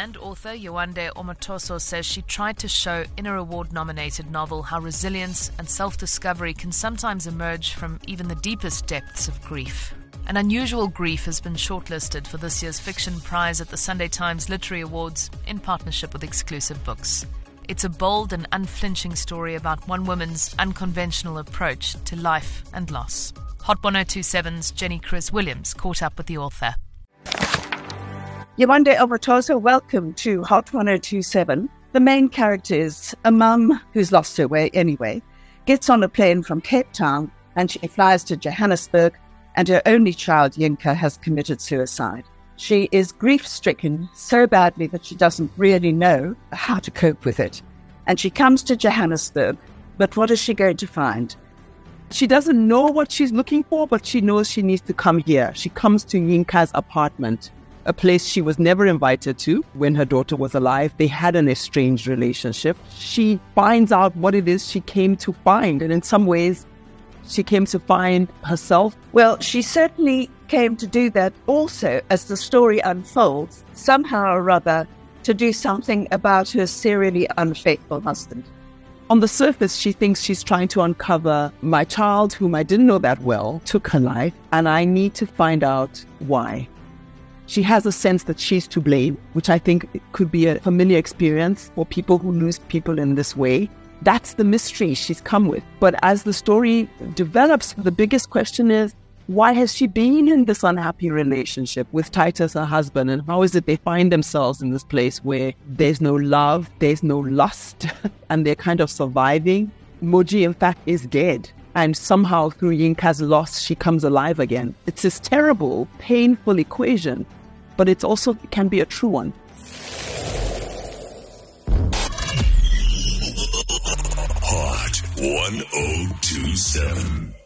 1027. And author Yewande Omotoso says she tried to show in her award nominated novel how resilience and self discovery can sometimes emerge from even the deepest depths of grief. An unusual grief has been shortlisted for this year's fiction prize at the Sunday Times Literary Awards in partnership with Exclusive Books. It's a bold and unflinching story about one woman's unconventional approach to life and loss. Hot 1027's Jenny Crwys-Williams caught up with the author. Yewande Omotoso, welcome to Hot 1027. The main character is a mum who's lost her way anyway, gets on a plane from Cape Town and she flies to Johannesburg, and her only child, Yinka, has committed suicide. She is grief stricken so badly that she doesn't really know how to cope with it. And she comes to Johannesburg, but what is she going to find? She doesn't know what she's looking for, but she knows she needs to come here. She comes to Yinka's apartment, a place she was never invited to when her daughter was alive. They had an estranged relationship. She finds out what it is she came to find, and in some ways, she came to find herself. Well, she certainly came to do that also as the story unfolds, somehow or other, to do something about her serially unfaithful husband. On the surface, she thinks she's trying to uncover my child, whom I didn't know that well, took her life, and I need to find out why. She has a sense that she's to blame, which I think could be a familiar experience for people who lose people in this way. That's the mystery she's come with. But as the story develops, the biggest question is why has she been in this unhappy relationship with Titus, her husband? And how is it they find themselves in this place where there's no love, there's no lust, and they're kind of surviving? Moji, in fact, is dead. And somehow through Yinka's loss, she comes alive again. It's this terrible, painful equation, but it also can be a true one. Hot 1027.